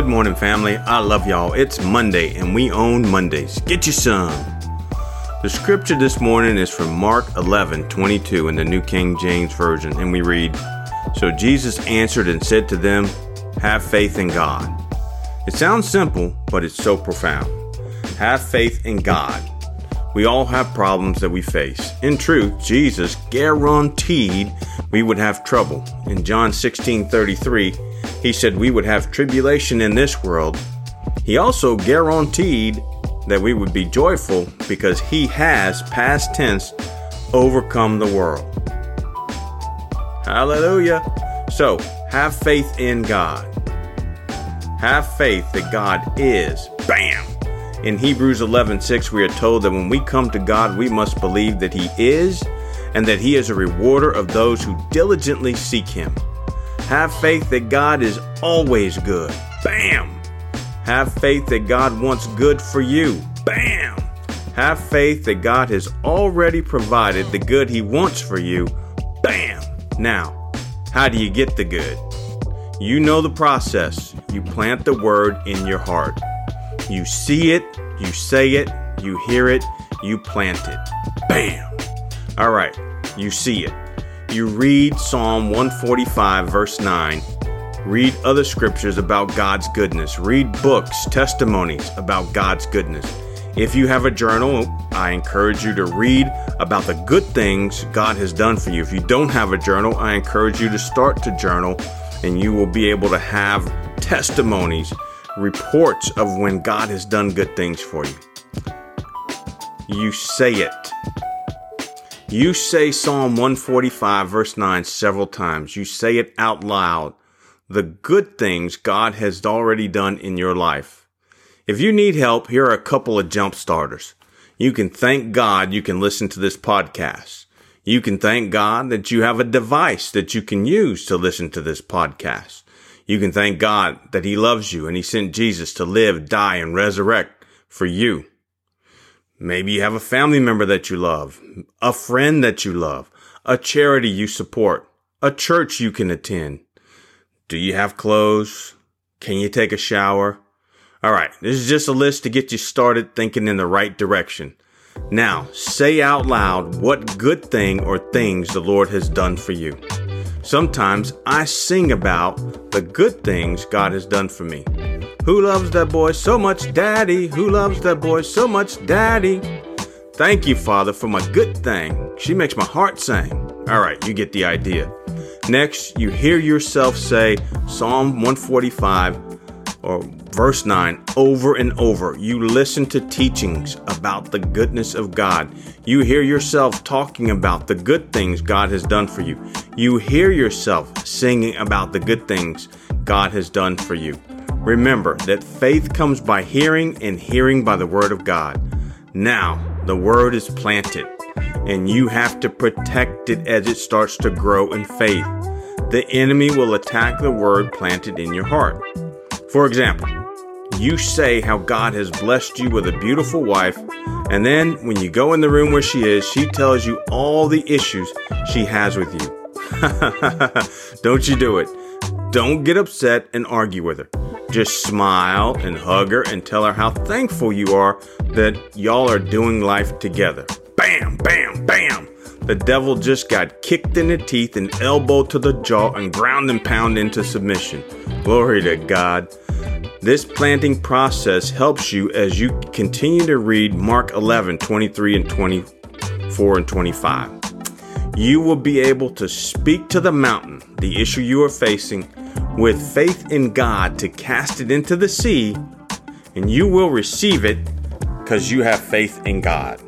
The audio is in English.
Good morning, family. I love y'all. It's Monday, and we own Mondays. Get you some. The scripture this morning is from Mark 11 22 in the New King James Version, and we read So Jesus answered and said to them, Have faith in God. It sounds simple, but it's so profound. Have faith in God. We all have problems that we face. In truth, Jesus guaranteed we would have trouble. In John 16 33, he said we would have tribulation in this world. He also guaranteed that we would be joyful because he has, past tense, overcome the world. Hallelujah. So, have faith in God. Have faith that God is. Bam! In Hebrews 11:6 we are told that when we come to God, we must believe that he is and that he is a rewarder of those who diligently seek him. Have faith that God is always good. Bam! Have faith that God wants good for you. Bam! Have faith that God has already provided the good He wants for you. Bam! Now, how do you get the good? You know the process. You plant the word in your heart. You see it, you say it, you hear it, you plant it. Bam! All right, you see it you read Psalm 145, verse 9, read other scriptures about God's goodness, read books, testimonies about God's goodness. If you have a journal, I encourage you to read about the good things God has done for you. If you don't have a journal, I encourage you to start to journal and you will be able to have testimonies, reports of when God has done good things for you. You say it. You say Psalm 145, verse 9, several times. You say it out loud. The good things God has already done in your life. If you need help, here are a couple of jump starters. You can thank God you can listen to this podcast. You can thank God that you have a device that you can use to listen to this podcast. You can thank God that He loves you and He sent Jesus to live, die, and resurrect for you. Maybe you have a family member that you love, a friend that you love, a charity you support, a church you can attend. Do you have clothes? Can you take a shower? All right, this is just a list to get you started thinking in the right direction. Now, say out loud what good thing or things the Lord has done for you. Sometimes I sing about the good things God has done for me. Who loves that boy so much, Daddy? Who loves that boy so much, Daddy? Thank you, Father, for my good thing. She makes my heart sing. All right, you get the idea. Next, you hear yourself say Psalm 145 or verse 9 over and over. You listen to teachings about the goodness of God. You hear yourself talking about the good things God has done for you. You hear yourself singing about the good things God has done for you. Remember that faith comes by hearing and hearing by the word of God. Now, the word is planted, and you have to protect it as it starts to grow in faith. The enemy will attack the word planted in your heart. For example, you say how God has blessed you with a beautiful wife, and then when you go in the room where she is, she tells you all the issues she has with you. Don't you do it. Don't get upset and argue with her. Just smile and hug her and tell her how thankful you are that y'all are doing life together. Bam, bam, bam. The devil just got kicked in the teeth and elbowed to the jaw and ground and pound into submission. Glory to God. This planting process helps you as you continue to read Mark 11, 23 and 24 and 25. You will be able to speak to the mountain, the issue you are facing, with faith in God to cast it into the sea, and you will receive it because you have faith in God.